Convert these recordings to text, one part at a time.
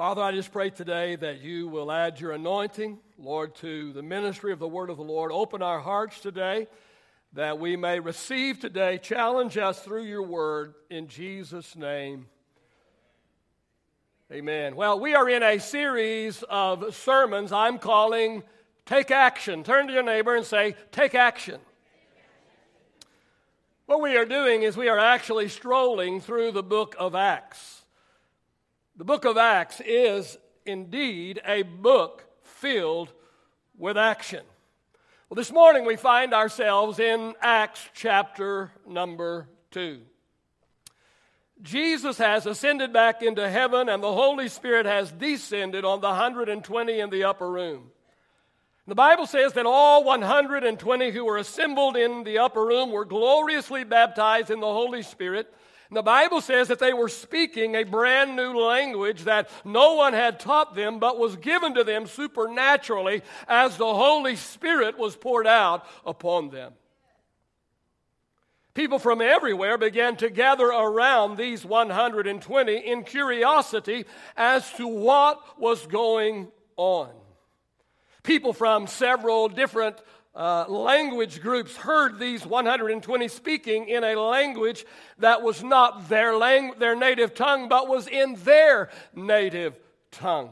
Father, I just pray today that you will add your anointing, Lord, to the ministry of the word of the Lord. Open our hearts today that we may receive today. Challenge us through your word in Jesus' name. Amen. Well, we are in a series of sermons I'm calling Take Action. Turn to your neighbor and say, Take Action. What we are doing is we are actually strolling through the book of Acts. The book of Acts is indeed a book filled with action. Well, this morning we find ourselves in Acts chapter number 2. Jesus has ascended back into heaven, and the Holy Spirit has descended on the 120 in the upper room. The Bible says that all 120 who were assembled in the upper room were gloriously baptized in the Holy Spirit. And the Bible says that they were speaking a brand new language that no one had taught them, but was given to them supernaturally as the Holy Spirit was poured out upon them. People from everywhere began to gather around these 120 in curiosity as to what was going on. People from several different uh, language groups heard these 120 speaking in a language that was not their, lang- their native tongue, but was in their native tongue.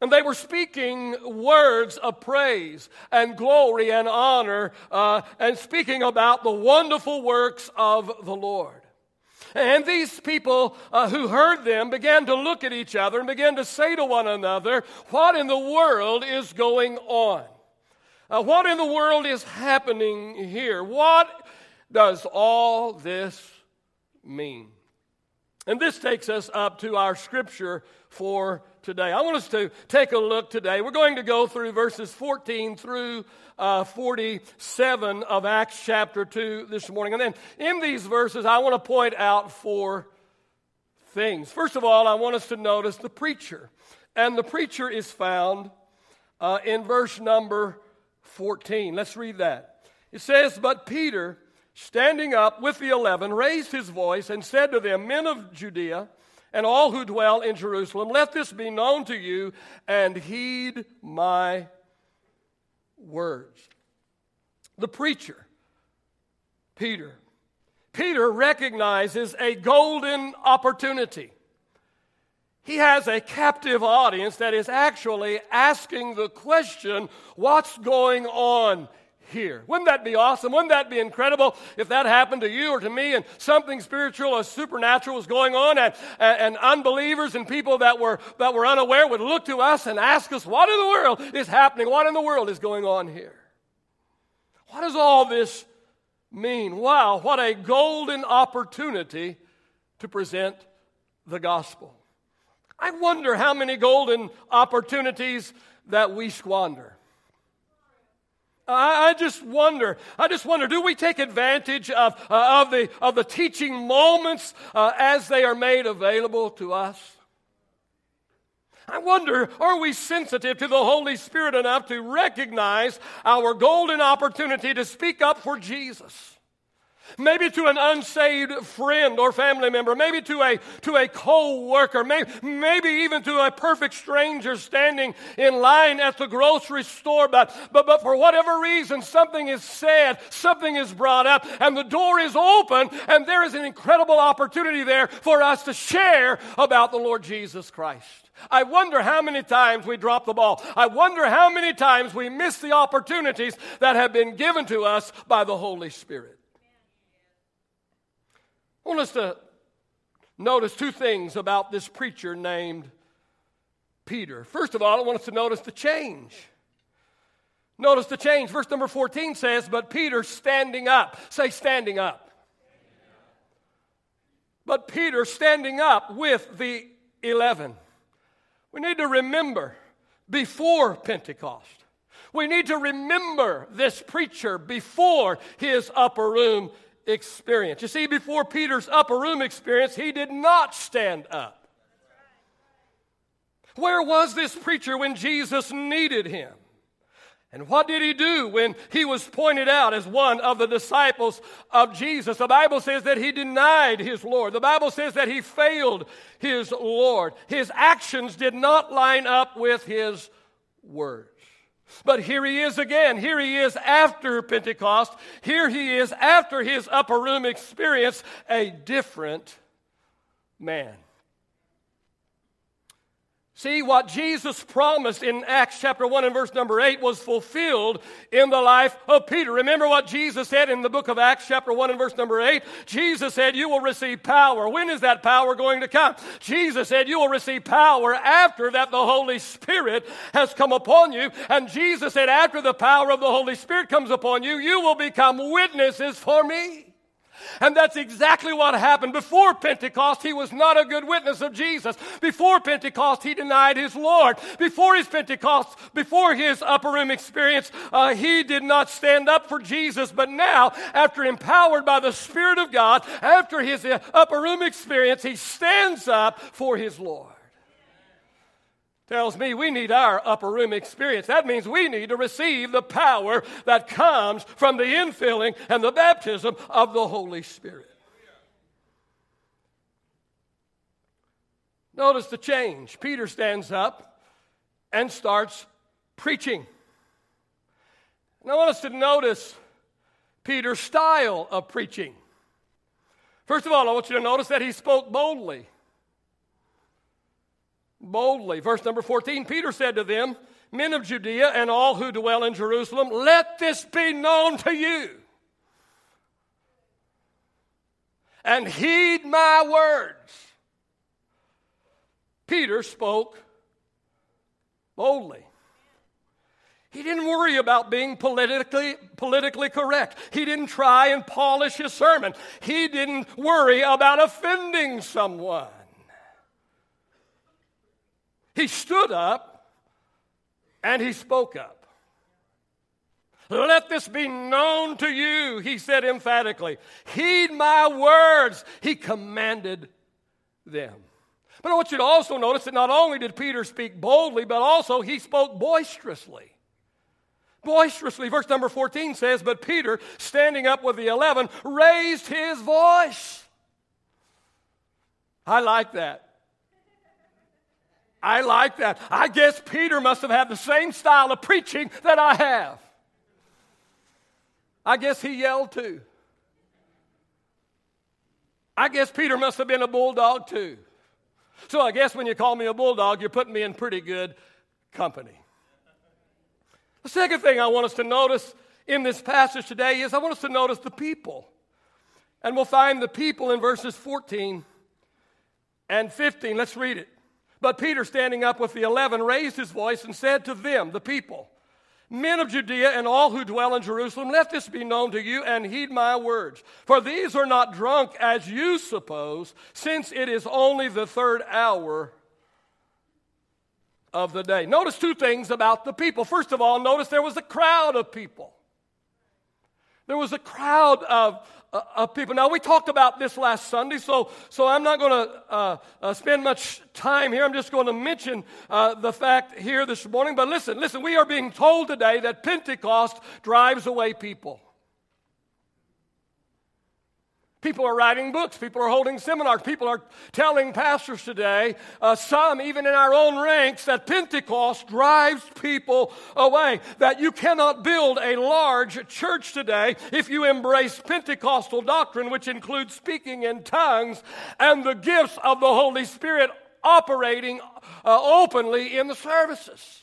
And they were speaking words of praise and glory and honor uh, and speaking about the wonderful works of the Lord. And these people uh, who heard them began to look at each other and began to say to one another, What in the world is going on? Uh, what in the world is happening here? What does all this mean? And this takes us up to our scripture for today. I want us to take a look today. We're going to go through verses 14 through uh, 47 of Acts chapter 2 this morning. And then in these verses, I want to point out four things. First of all, I want us to notice the preacher. And the preacher is found uh, in verse number 14. Let's read that. It says, But Peter, standing up with the eleven, raised his voice and said to them, Men of Judea, and all who dwell in Jerusalem, let this be known to you and heed my words. The preacher, Peter. Peter recognizes a golden opportunity. He has a captive audience that is actually asking the question what's going on here. Wouldn't that be awesome? Wouldn't that be incredible if that happened to you or to me and something spiritual or supernatural was going on and, and, and, unbelievers and people that were, that were unaware would look to us and ask us, What in the world is happening? What in the world is going on here? What does all this mean? Wow, what a golden opportunity to present the gospel. I wonder how many golden opportunities that we squander. I, just wonder, I just wonder, do we take advantage of, uh, of, the, of the teaching moments uh, as they are made available to us? I wonder, are we sensitive to the Holy Spirit enough to recognize our golden opportunity to speak up for Jesus? Maybe to an unsaved friend or family member, maybe to a, to a co-worker, maybe, maybe even to a perfect stranger standing in line at the grocery store. But, but, but for whatever reason, something is said, something is brought up, and the door is open, and there is an incredible opportunity there for us to share about the Lord Jesus Christ. I wonder how many times we drop the ball. I wonder how many times we miss the opportunities that have been given to us by the Holy Spirit. I want us to notice two things about this preacher named Peter. First of all, I want us to notice the change. Notice the change. Verse number 14 says, But Peter standing up. Say, standing up. But Peter standing up with the 11. We need to remember before Pentecost. We need to remember this preacher before his upper room experience. You see, before Peter's upper room experience, he did not stand up. Where was this preacher when Jesus needed him? And what did he do when he was pointed out as one of the disciples of Jesus? The Bible says that he denied his Lord. The Bible says that he failed his Lord. His actions did not line up with his words. But here he is again. Here he is after Pentecost. Here he is after his upper room experience, a different man. See, what Jesus promised in Acts chapter 1 and verse number 8 was fulfilled in the life of Peter. Remember what Jesus said in the book of Acts chapter 1 and verse number 8? Jesus said, You will receive power. When is that power going to come? Jesus said, You will receive power after that the Holy Spirit has come upon you. And Jesus said, After the power of the Holy Spirit comes upon you, you will become witnesses for me. And that's exactly what happened. Before Pentecost, he was not a good witness of Jesus. Before Pentecost, he denied his Lord. Before his Pentecost, before his upper room experience, uh, he did not stand up for Jesus. But now, after empowered by the Spirit of God, after his uh, upper room experience, he stands up for his Lord tells me we need our upper room experience. That means we need to receive the power that comes from the infilling and the baptism of the Holy Spirit. Notice the change. Peter stands up and starts preaching. And I want us to notice Peter's style of preaching. First of all, I want you to notice that he spoke boldly boldly. Verse number 14 Peter said to them, Men of Judea and all who dwell in Jerusalem, let this be known to you. And heed my words. Peter spoke boldly. He didn't worry about being politically, politically correct. He didn't try and polish his sermon. He didn't worry about offending someone. He stood up and he spoke up. Let this be known to you, he said emphatically. Heed my words, he commanded them. But I want you to also notice that not only did Peter speak boldly, but also he spoke boisterously. Boisterously. Verse number 14 says, But Peter, standing up with the eleven, raised his voice. I like that. I like that. I guess Peter must have had the same style of preaching that I have. I guess he yelled too. I guess Peter must have been a bulldog too. So I guess when you call me a bulldog, you're putting me in pretty good company. The second thing I want us to notice in this passage today is I want us to notice the people. And we'll find the people in verses 14 and 15. Let's read it. But Peter, standing up with the eleven, raised his voice and said to them, the people, Men of Judea and all who dwell in Jerusalem, let this be known to you and heed my words. For these are not drunk as you suppose, since it is only the third hour of the day. Notice two things about the people. First of all, notice there was a crowd of people. There was a crowd of, of people. Now, we talked about this last Sunday, so, so I'm not going to uh, uh, spend much time here. I'm just going to mention uh, the fact here this morning. But listen, listen, we are being told today that Pentecost drives away people. People are writing books. People are holding seminars. People are telling pastors today, uh, some even in our own ranks, that Pentecost drives people away. That you cannot build a large church today if you embrace Pentecostal doctrine, which includes speaking in tongues and the gifts of the Holy Spirit operating uh, openly in the services.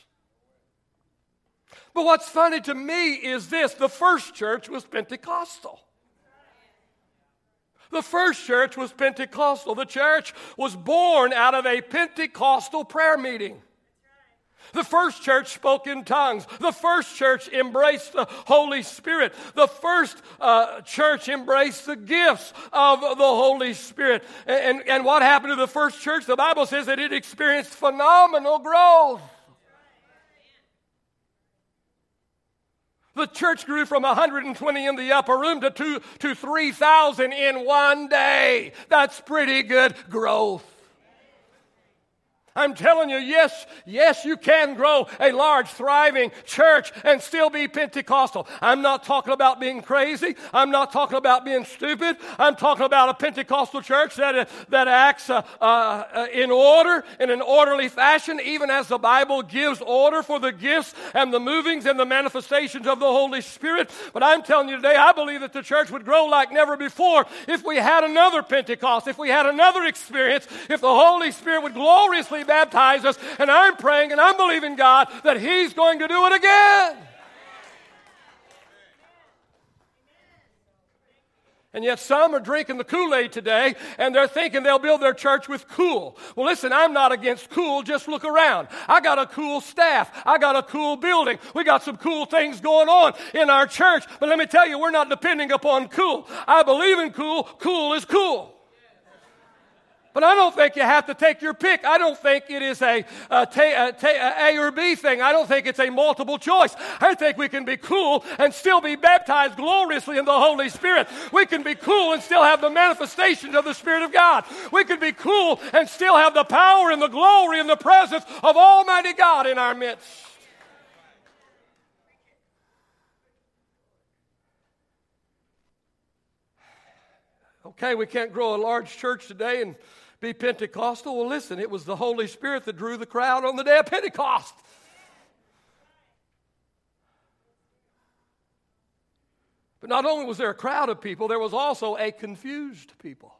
But what's funny to me is this the first church was Pentecostal. The first church was Pentecostal. The church was born out of a Pentecostal prayer meeting. The first church spoke in tongues. The first church embraced the Holy Spirit. The first uh, church embraced the gifts of the Holy Spirit. And, and, and what happened to the first church? The Bible says that it experienced phenomenal growth. The church grew from 120 in the upper room to, two, to 3,000 in one day. That's pretty good growth. I'm telling you, yes, yes, you can grow a large, thriving church and still be Pentecostal. I'm not talking about being crazy. I'm not talking about being stupid. I'm talking about a Pentecostal church that, uh, that acts uh, uh, in order, in an orderly fashion, even as the Bible gives order for the gifts and the movings and the manifestations of the Holy Spirit. But I'm telling you today, I believe that the church would grow like never before if we had another Pentecost, if we had another experience, if the Holy Spirit would gloriously baptize us. And I'm praying and I'm believing God that He's going to do it again. And yet some are drinking the Kool Aid today and they're thinking they'll build their church with cool. Well, listen, I'm not against cool. Just look around. I got a cool staff. I got a cool building. We got some cool things going on in our church. But let me tell you, we're not depending upon cool. I believe in cool. Cool is cool. But I don't think you have to take your pick. I don't think it is a, a, or B thing. I don't think it's a multiple choice. I think we can be cool and still be baptized gloriously in the Holy Spirit. We can be cool and still have the manifestations of the Spirit of God. We can be cool and still have the power and the glory and the presence of Almighty God in our midst. Okay, we can't grow a large church today and be Pentecostal? Well, listen, it was the Holy Spirit that drew the crowd on the day of Pentecost. But not only was there a crowd of people, there was also a confused people.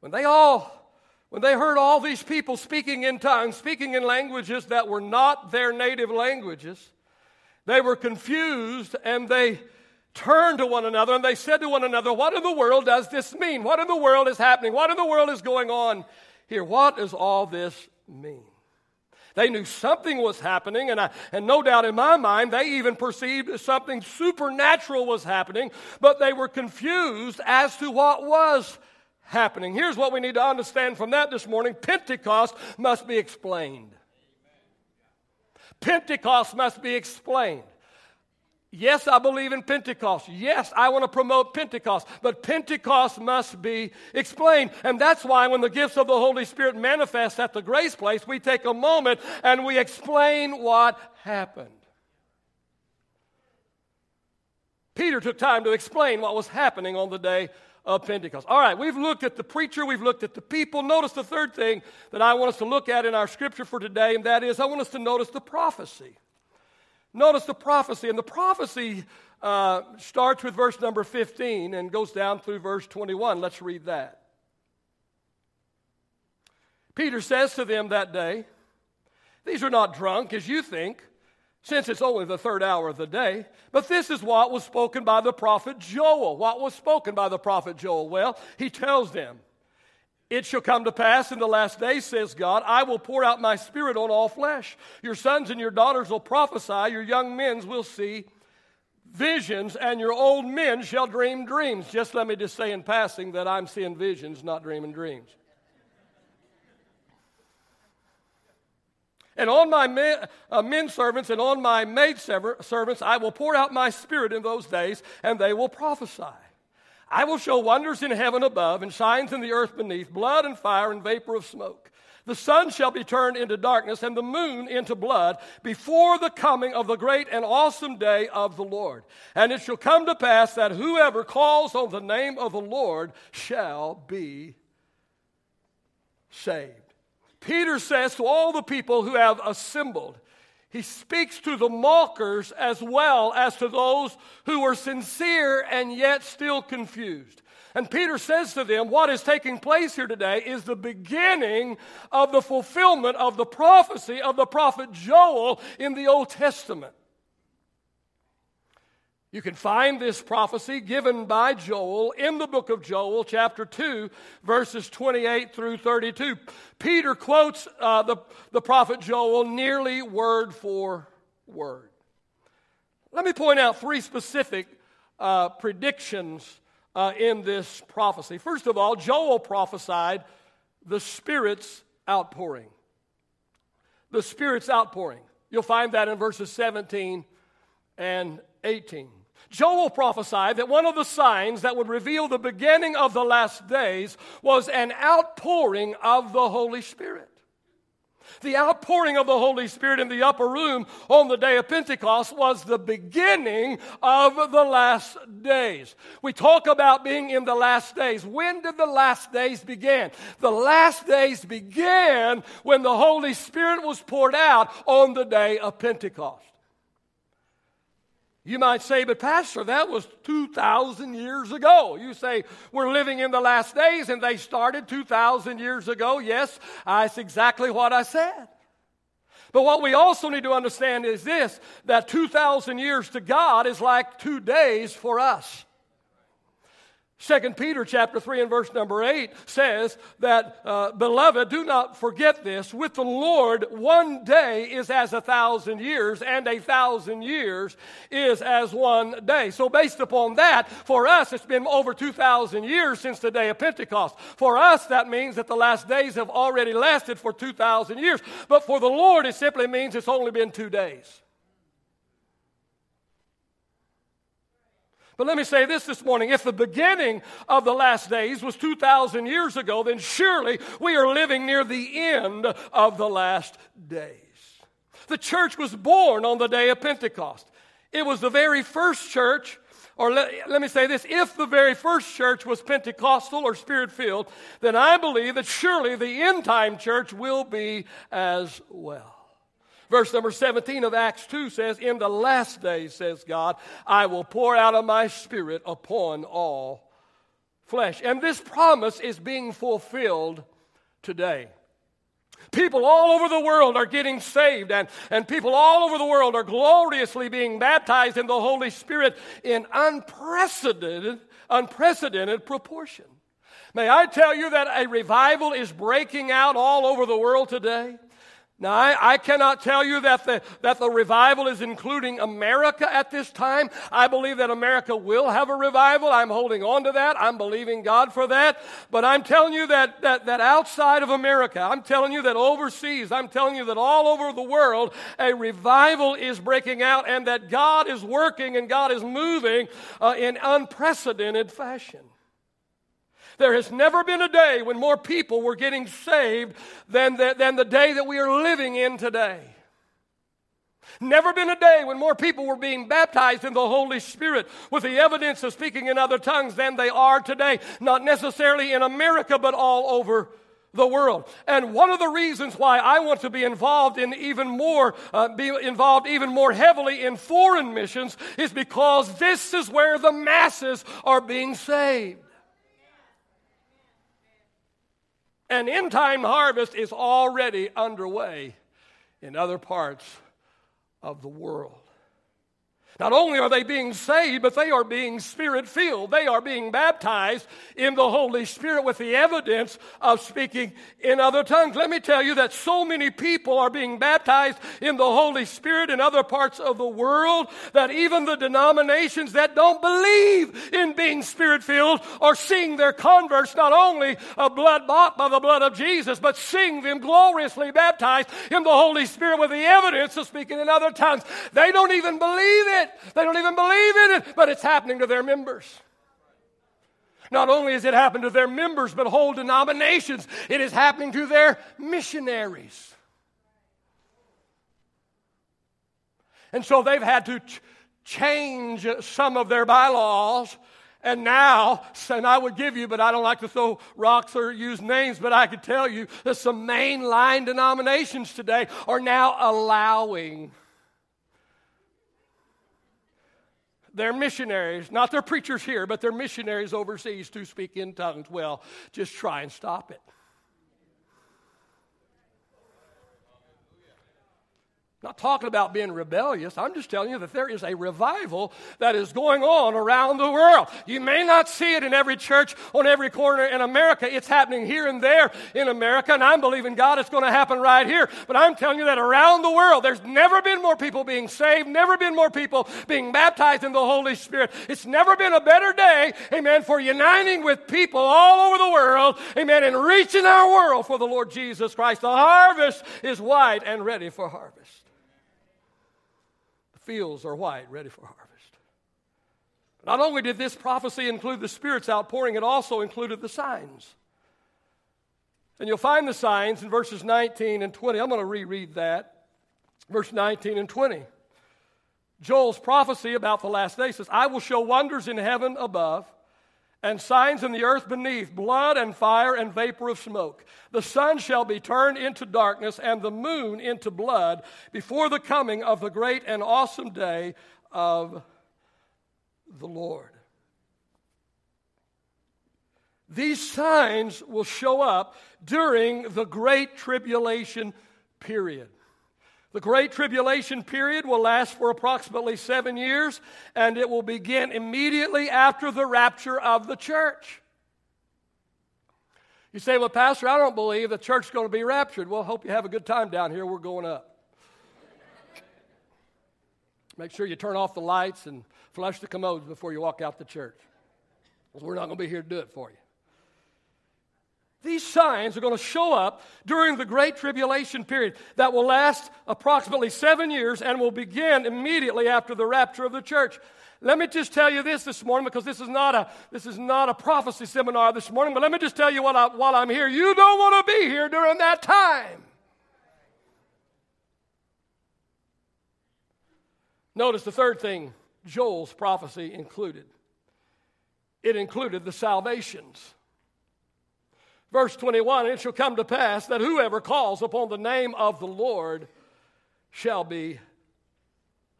When they all when they heard all these people speaking in tongues, speaking in languages that were not their native languages, they were confused and they turned to one another and they said to one another, What in the world does this mean? What in the world is happening? What in the world is going on here? What does all this mean? They knew something was happening, and, I, and no doubt in my mind, they even perceived that something supernatural was happening, but they were confused as to what was happening. Here's what we need to understand from that this morning Pentecost must be explained. Pentecost must be explained. Yes, I believe in Pentecost. Yes, I want to promote Pentecost. But Pentecost must be explained. And that's why when the gifts of the Holy Spirit manifest at the grace place, we take a moment and we explain what happened. Peter took time to explain what was happening on the day of Pentecost. All right, we've looked at the preacher, we've looked at the people. Notice the third thing that I want us to look at in our scripture for today, and that is I want us to notice the prophecy. Notice the prophecy, and the prophecy uh, starts with verse number 15 and goes down through verse 21. Let's read that. Peter says to them that day, These are not drunk as you think, since it's only the third hour of the day, but this is what was spoken by the prophet Joel. What was spoken by the prophet Joel? Well, he tells them, it shall come to pass in the last days, says God, I will pour out my spirit on all flesh. Your sons and your daughters will prophesy, your young men will see visions, and your old men shall dream dreams. Just let me just say in passing that I'm seeing visions, not dreaming dreams. And on my men, uh, men, servants and on my maid servants, I will pour out my spirit in those days, and they will prophesy. I will show wonders in heaven above and signs in the earth beneath, blood and fire and vapor of smoke. The sun shall be turned into darkness and the moon into blood before the coming of the great and awesome day of the Lord. And it shall come to pass that whoever calls on the name of the Lord shall be saved. Peter says to all the people who have assembled, he speaks to the mockers as well as to those who are sincere and yet still confused. And Peter says to them, What is taking place here today is the beginning of the fulfillment of the prophecy of the prophet Joel in the Old Testament. You can find this prophecy given by Joel in the book of Joel, chapter 2, verses 28 through 32. Peter quotes uh, the, the prophet Joel nearly word for word. Let me point out three specific uh, predictions uh, in this prophecy. First of all, Joel prophesied the Spirit's outpouring. The Spirit's outpouring. You'll find that in verses 17 and 18. Joel prophesied that one of the signs that would reveal the beginning of the last days was an outpouring of the Holy Spirit. The outpouring of the Holy Spirit in the upper room on the day of Pentecost was the beginning of the last days. We talk about being in the last days. When did the last days begin? The last days began when the Holy Spirit was poured out on the day of Pentecost. You might say, but Pastor, that was 2,000 years ago. You say, we're living in the last days and they started 2,000 years ago. Yes, that's exactly what I said. But what we also need to understand is this that 2,000 years to God is like two days for us. Second Peter chapter 3 and verse number 8 says that, uh, Beloved, do not forget this. With the Lord, one day is as a thousand years, and a thousand years is as one day. So, based upon that, for us, it's been over 2,000 years since the day of Pentecost. For us, that means that the last days have already lasted for 2,000 years. But for the Lord, it simply means it's only been two days. But let me say this this morning. If the beginning of the last days was 2,000 years ago, then surely we are living near the end of the last days. The church was born on the day of Pentecost. It was the very first church, or let, let me say this if the very first church was Pentecostal or spirit filled, then I believe that surely the end time church will be as well. Verse number 17 of Acts 2 says, In the last days, says God, I will pour out of my spirit upon all flesh. And this promise is being fulfilled today. People all over the world are getting saved, and, and people all over the world are gloriously being baptized in the Holy Spirit in unprecedented, unprecedented proportion. May I tell you that a revival is breaking out all over the world today? Now, I, I, cannot tell you that the, that the revival is including America at this time. I believe that America will have a revival. I'm holding on to that. I'm believing God for that. But I'm telling you that, that, that outside of America, I'm telling you that overseas, I'm telling you that all over the world, a revival is breaking out and that God is working and God is moving uh, in unprecedented fashion. There has never been a day when more people were getting saved than the, than the day that we are living in today. Never been a day when more people were being baptized in the Holy Spirit with the evidence of speaking in other tongues than they are today. Not necessarily in America, but all over the world. And one of the reasons why I want to be involved in even more, uh, be involved even more heavily in foreign missions is because this is where the masses are being saved. An end time harvest is already underway in other parts of the world. Not only are they being saved, but they are being spirit filled. They are being baptized in the Holy Spirit with the evidence of speaking in other tongues. Let me tell you that so many people are being baptized in the Holy Spirit in other parts of the world that even the denominations that don't believe in being spirit filled are seeing their converts not only a blood bought by the blood of Jesus, but seeing them gloriously baptized in the Holy Spirit with the evidence of speaking in other tongues. They don't even believe it it. They don't even believe in it, but it's happening to their members. Not only has it happened to their members, but whole denominations, it is happening to their missionaries. And so they've had to ch- change some of their bylaws. And now, and I would give you, but I don't like to throw rocks or use names, but I could tell you that some mainline denominations today are now allowing They're missionaries, not their preachers here, but they're missionaries overseas to speak in tongues. Well, just try and stop it. Not talking about being rebellious. I'm just telling you that there is a revival that is going on around the world. You may not see it in every church on every corner in America. It's happening here and there in America, and I'm believing God it's going to happen right here. But I'm telling you that around the world, there's never been more people being saved, never been more people being baptized in the Holy Spirit. It's never been a better day, amen, for uniting with people all over the world, amen, and reaching our world for the Lord Jesus Christ. The harvest is wide and ready for harvest fields are white, ready for harvest. Not only did this prophecy include the Spirit's outpouring, it also included the signs. And you'll find the signs in verses 19 and 20. I'm going to reread that. Verse 19 and 20. Joel's prophecy about the last day says, I will show wonders in heaven above and signs in the earth beneath blood and fire and vapor of smoke. The sun shall be turned into darkness and the moon into blood before the coming of the great and awesome day of the Lord. These signs will show up during the Great Tribulation period. The Great Tribulation period will last for approximately seven years, and it will begin immediately after the rapture of the church. You say, Well, Pastor, I don't believe the church is going to be raptured. Well, hope you have a good time down here. We're going up. Make sure you turn off the lights and flush the commodes before you walk out the church. We're not going to be here to do it for you. These signs are going to show up during the Great Tribulation period that will last approximately seven years and will begin immediately after the rapture of the church. Let me just tell you this this morning because this is not a, this is not a prophecy seminar this morning, but let me just tell you what I, while I'm here. You don't want to be here during that time. Notice the third thing Joel's prophecy included it included the salvations. Verse 21 It shall come to pass that whoever calls upon the name of the Lord shall be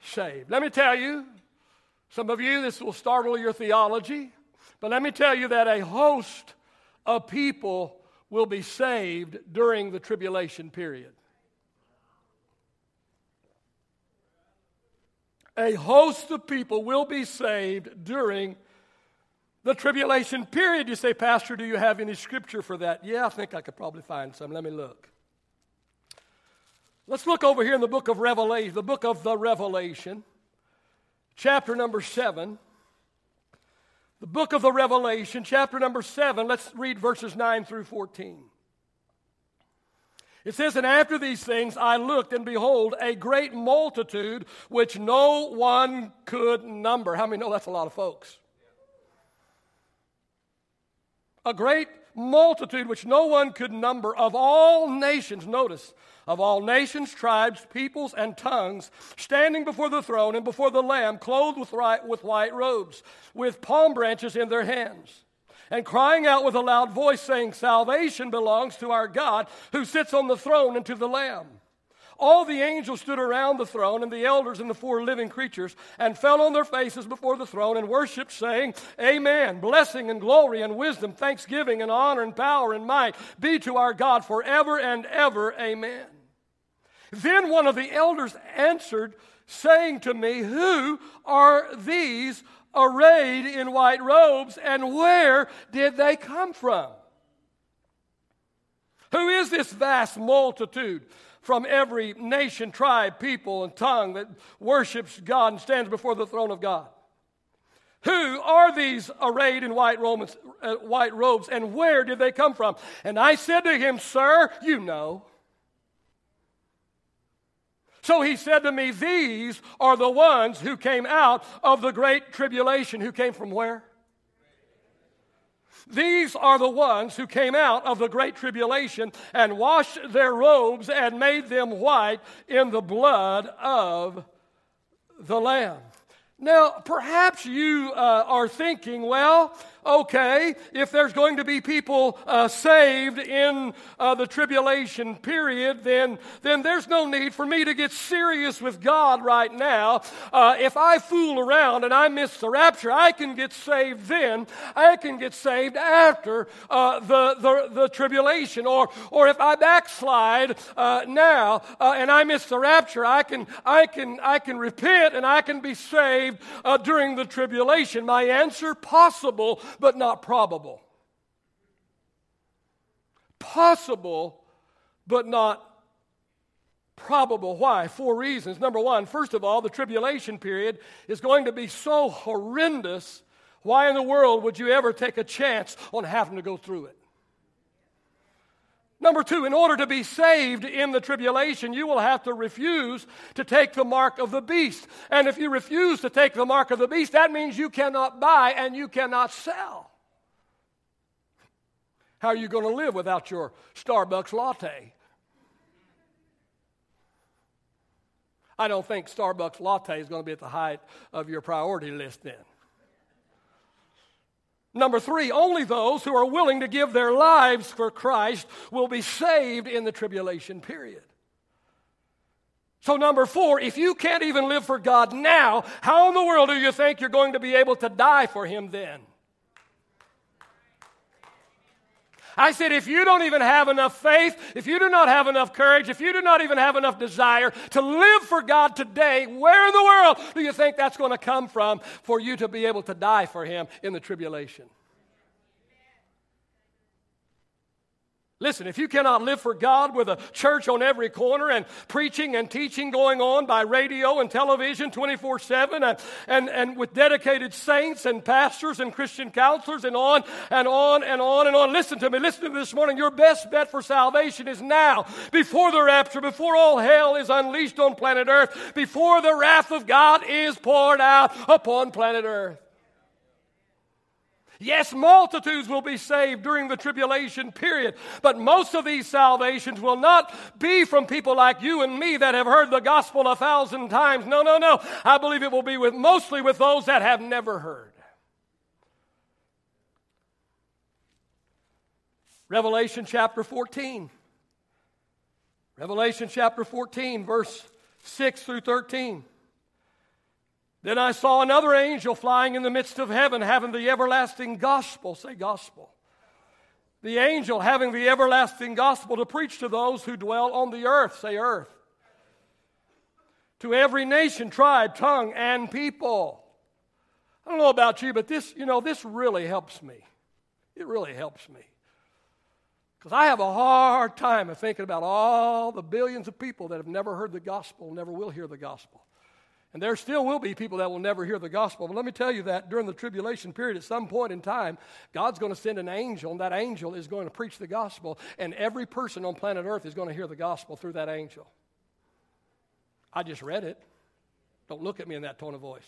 saved. Let me tell you, some of you, this will startle your theology, but let me tell you that a host of people will be saved during the tribulation period. A host of people will be saved during the tribulation period. You say, Pastor, do you have any scripture for that? Yeah, I think I could probably find some. Let me look. Let's look over here in the book of Revelation, the book of the Revelation, chapter number 7. The book of the Revelation, chapter number 7. Let's read verses 9 through 14. It says, And after these things I looked, and behold, a great multitude which no one could number. How many know that's a lot of folks? A great multitude which no one could number of all nations, notice, of all nations, tribes, peoples, and tongues, standing before the throne and before the Lamb, clothed with, with white robes, with palm branches in their hands, and crying out with a loud voice, saying, Salvation belongs to our God who sits on the throne and to the Lamb. All the angels stood around the throne, and the elders and the four living creatures, and fell on their faces before the throne and worshiped, saying, Amen. Blessing and glory and wisdom, thanksgiving and honor and power and might be to our God forever and ever. Amen. Then one of the elders answered, saying to me, Who are these arrayed in white robes, and where did they come from? Who is this vast multitude? From every nation, tribe, people, and tongue that worships God and stands before the throne of God. Who are these arrayed in white, Romans, uh, white robes, and where did they come from? And I said to him, Sir, you know. So he said to me, These are the ones who came out of the great tribulation. Who came from where? These are the ones who came out of the great tribulation and washed their robes and made them white in the blood of the Lamb. Now, perhaps you uh, are thinking, well, okay, if there's going to be people uh, saved in uh, the tribulation period, then, then there's no need for me to get serious with God right now. Uh, if I fool around and I miss the rapture, I can get saved then. I can get saved after uh, the, the, the, tribulation. Or, or if I backslide uh, now uh, and I miss the rapture, I can, I, can, I can repent and I can be saved during the tribulation. My answer, possible but not probable. Possible, but not probable. Why? Four reasons. Number one, first of all, the tribulation period is going to be so horrendous. Why in the world would you ever take a chance on having to go through it? Number two, in order to be saved in the tribulation, you will have to refuse to take the mark of the beast. And if you refuse to take the mark of the beast, that means you cannot buy and you cannot sell. How are you going to live without your Starbucks latte? I don't think Starbucks latte is going to be at the height of your priority list then. Number three, only those who are willing to give their lives for Christ will be saved in the tribulation period. So, number four, if you can't even live for God now, how in the world do you think you're going to be able to die for Him then? I said, if you don't even have enough faith, if you do not have enough courage, if you do not even have enough desire to live for God today, where in the world do you think that's going to come from for you to be able to die for Him in the tribulation? Listen, if you cannot live for God with a church on every corner and preaching and teaching going on by radio and television 24 7 and, and, and with dedicated saints and pastors and Christian counselors and on and on and on and on, listen to me, listen to me this morning. Your best bet for salvation is now, before the rapture, before all hell is unleashed on planet Earth, before the wrath of God is poured out upon planet Earth. Yes, multitudes will be saved during the tribulation period, but most of these salvations will not be from people like you and me that have heard the gospel a thousand times. No, no, no. I believe it will be with mostly with those that have never heard. Revelation chapter 14. Revelation chapter 14, verse 6 through 13. Then I saw another angel flying in the midst of heaven, having the everlasting gospel. Say, gospel. The angel having the everlasting gospel to preach to those who dwell on the earth. Say, earth. To every nation, tribe, tongue, and people. I don't know about you, but this, you know, this really helps me. It really helps me. Because I have a hard time of thinking about all the billions of people that have never heard the gospel, never will hear the gospel. And there still will be people that will never hear the gospel. But let me tell you that during the tribulation period, at some point in time, God's going to send an angel, and that angel is going to preach the gospel, and every person on planet Earth is going to hear the gospel through that angel. I just read it. Don't look at me in that tone of voice.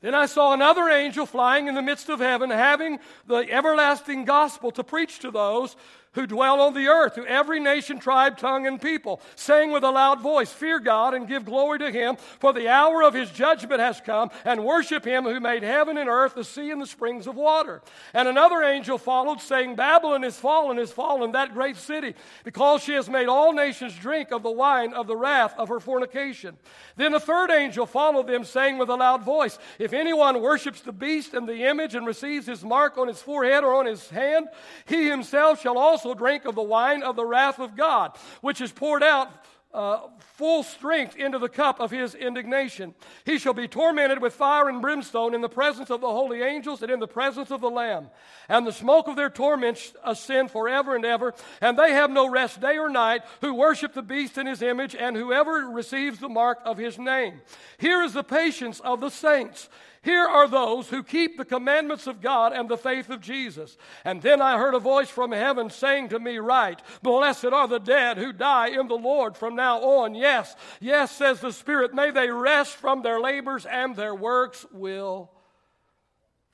Then I saw another angel flying in the midst of heaven, having the everlasting gospel to preach to those who dwell on the earth, to every nation, tribe, tongue, and people, saying with a loud voice, Fear God and give glory to him, for the hour of his judgment has come, and worship him who made heaven and earth, the sea, and the springs of water. And another angel followed, saying, Babylon is fallen, is fallen, that great city, because she has made all nations drink of the wine of the wrath of her fornication. Then a third angel followed them, saying with a loud voice, If anyone worships the beast and the image and receives his mark on his forehead or on his hand, he himself shall also also drink of the wine of the wrath of God, which is poured out uh, full strength into the cup of his indignation. He shall be tormented with fire and brimstone in the presence of the holy angels and in the presence of the Lamb. And the smoke of their torment ascend forever and ever. And they have no rest day or night who worship the beast in his image and whoever receives the mark of his name. Here is the patience of the saints. Here are those who keep the commandments of God and the faith of Jesus. And then I heard a voice from heaven saying to me, Write, blessed are the dead who die in the Lord from now on. Yes, yes, says the Spirit, may they rest from their labors and their works will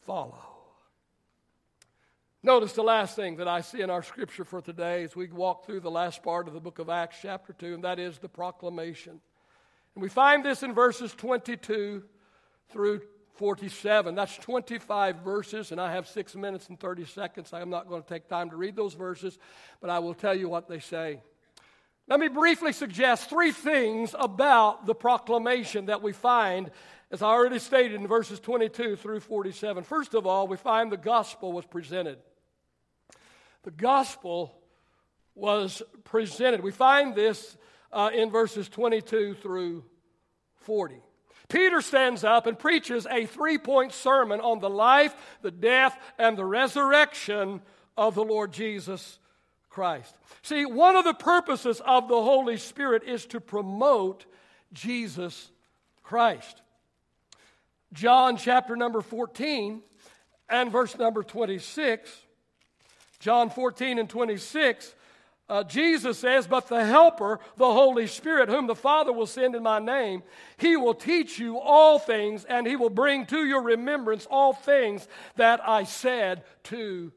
follow. Notice the last thing that I see in our scripture for today as we walk through the last part of the book of Acts, chapter 2, and that is the proclamation. And we find this in verses 22 through 47. That's 25 verses, and I have six minutes and 30 seconds. I'm not going to take time to read those verses, but I will tell you what they say. Let me briefly suggest three things about the proclamation that we find, as I already stated in verses 22 through 47. First of all, we find the gospel was presented. The gospel was presented. We find this uh, in verses 22 through 40. Peter stands up and preaches a three point sermon on the life, the death, and the resurrection of the Lord Jesus Christ. See, one of the purposes of the Holy Spirit is to promote Jesus Christ. John chapter number 14 and verse number 26 John 14 and 26, uh, Jesus says, But the Helper, the Holy Spirit, whom the Father will send in my name, he will teach you all things, and he will bring to your remembrance all things that I said to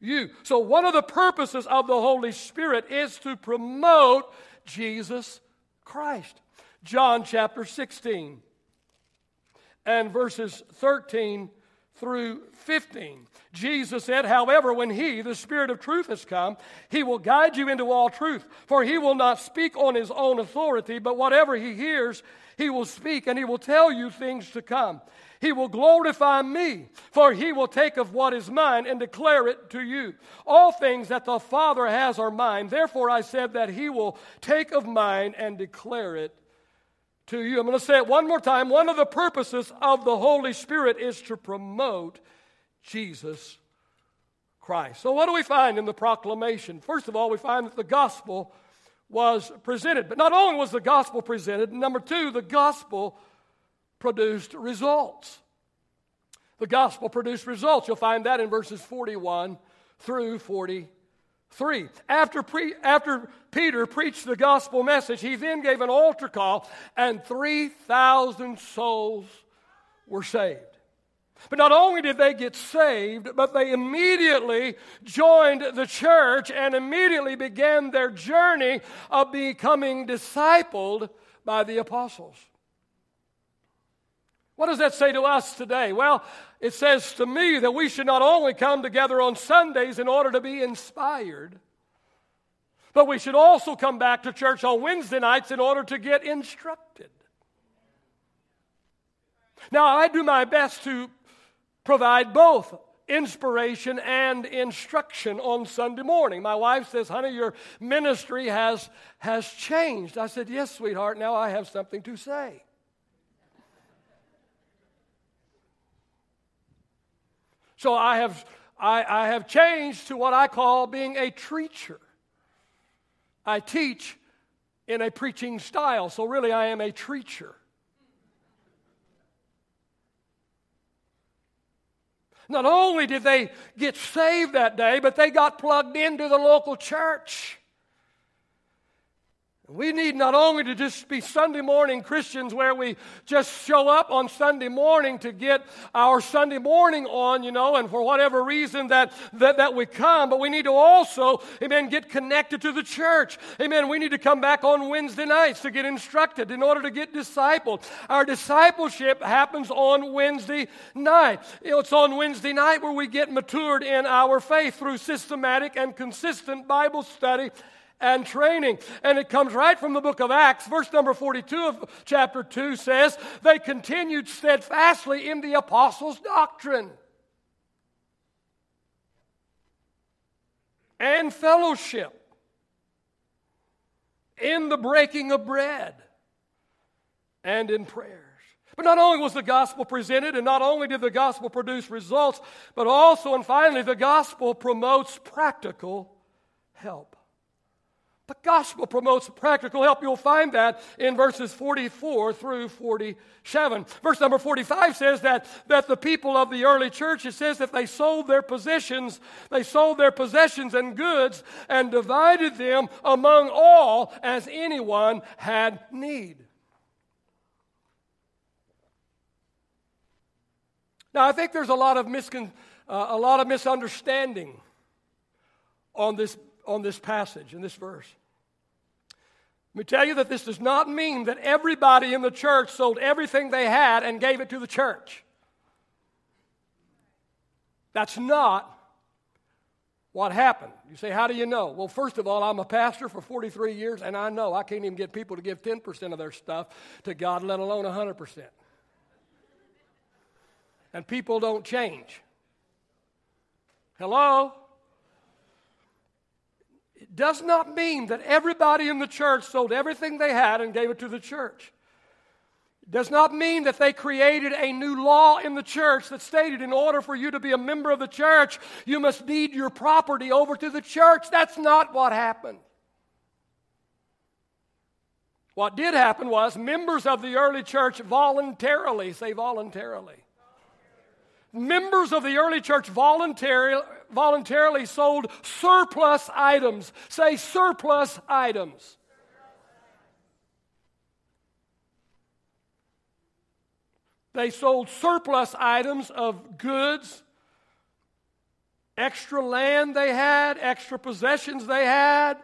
you. So, one of the purposes of the Holy Spirit is to promote Jesus Christ. John chapter 16 and verses 13 through 15. Jesus said, However, when He, the Spirit of truth, has come, He will guide you into all truth. For He will not speak on His own authority, but whatever He hears, He will speak, and He will tell you things to come. He will glorify me, for He will take of what is mine and declare it to you. All things that the Father has are mine. Therefore, I said that He will take of mine and declare it to you. I'm going to say it one more time. One of the purposes of the Holy Spirit is to promote Jesus Christ. So, what do we find in the proclamation? First of all, we find that the gospel was presented. But not only was the gospel presented, number two, the gospel produced results. The gospel produced results. You'll find that in verses 41 through 40. 3. After, pre, after Peter preached the gospel message, he then gave an altar call, and 3,000 souls were saved. But not only did they get saved, but they immediately joined the church and immediately began their journey of becoming discipled by the apostles. What does that say to us today? Well, it says to me that we should not only come together on Sundays in order to be inspired, but we should also come back to church on Wednesday nights in order to get instructed. Now, I do my best to provide both inspiration and instruction on Sunday morning. My wife says, Honey, your ministry has, has changed. I said, Yes, sweetheart, now I have something to say. So I have, I, I have changed to what I call being a preacher. I teach in a preaching style, so really I am a preacher. Not only did they get saved that day, but they got plugged into the local church. We need not only to just be Sunday morning Christians where we just show up on Sunday morning to get our Sunday morning on, you know, and for whatever reason that, that, that we come, but we need to also, amen, get connected to the church. Amen. We need to come back on Wednesday nights to get instructed in order to get discipled. Our discipleship happens on Wednesday night. It's on Wednesday night where we get matured in our faith through systematic and consistent Bible study and training. And it comes right from the book of Acts. Verse number 42 of chapter 2 says, They continued steadfastly in the apostles' doctrine and fellowship, in the breaking of bread, and in prayers. But not only was the gospel presented, and not only did the gospel produce results, but also and finally, the gospel promotes practical help. The gospel promotes practical help. You'll find that in verses 44 through 47. Verse number 45 says that, that the people of the early church, it says that they sold their possessions, they sold their possessions and goods and divided them among all as anyone had need. Now, I think there's a lot of, miscon- uh, a lot of misunderstanding on this on this passage, in this verse. Let me tell you that this does not mean that everybody in the church sold everything they had and gave it to the church. That's not what happened. You say, How do you know? Well, first of all, I'm a pastor for 43 years, and I know I can't even get people to give 10% of their stuff to God, let alone 100%. And people don't change. Hello? Does not mean that everybody in the church sold everything they had and gave it to the church. It does not mean that they created a new law in the church that stated in order for you to be a member of the church, you must deed your property over to the church. That's not what happened. What did happen was members of the early church voluntarily, say voluntarily, members of the early church voluntarily, voluntarily sold surplus items. Say surplus items. They sold surplus items of goods, extra land they had, extra possessions they had.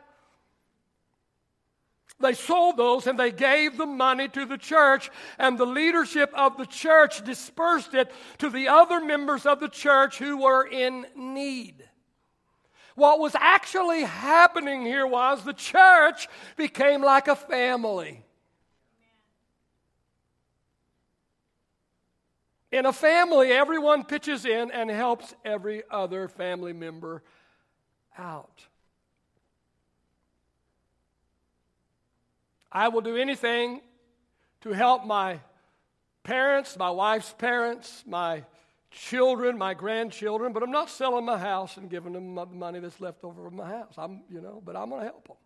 They sold those and they gave the money to the church, and the leadership of the church dispersed it to the other members of the church who were in need. What was actually happening here was the church became like a family. In a family, everyone pitches in and helps every other family member out. I will do anything to help my parents, my wife's parents, my children, my grandchildren, but I'm not selling my house and giving them the money that's left over from my house. I'm, you know, but I'm going to help them.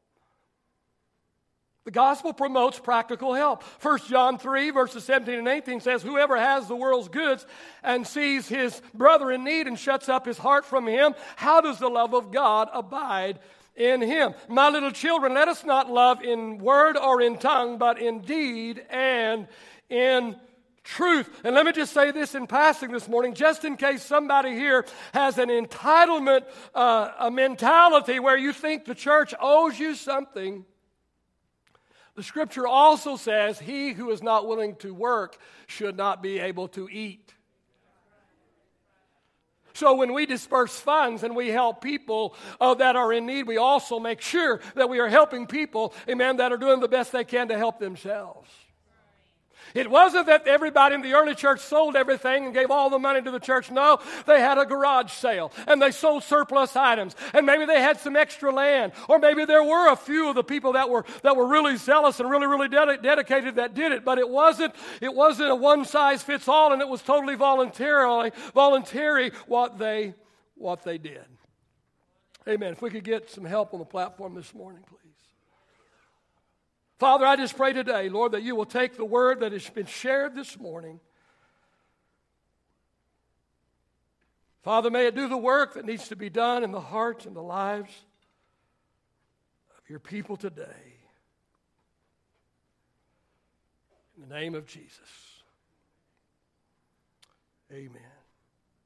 The gospel promotes practical help. 1 John 3, verses 17 and 18 says, Whoever has the world's goods and sees his brother in need and shuts up his heart from him, how does the love of God abide in him. My little children, let us not love in word or in tongue, but in deed and in truth. And let me just say this in passing this morning, just in case somebody here has an entitlement, uh, a mentality where you think the church owes you something. The scripture also says, He who is not willing to work should not be able to eat. So when we disperse funds and we help people uh, that are in need, we also make sure that we are helping people, amen, that are doing the best they can to help themselves. It wasn't that everybody in the early church sold everything and gave all the money to the church. No, they had a garage sale and they sold surplus items. And maybe they had some extra land. Or maybe there were a few of the people that were, that were really zealous and really, really ded- dedicated that did it. But it wasn't, it wasn't a one size fits all and it was totally voluntarily, voluntary what they, what they did. Amen. If we could get some help on the platform this morning, please. Father, I just pray today, Lord, that you will take the word that has been shared this morning. Father, may it do the work that needs to be done in the hearts and the lives of your people today. In the name of Jesus. Amen.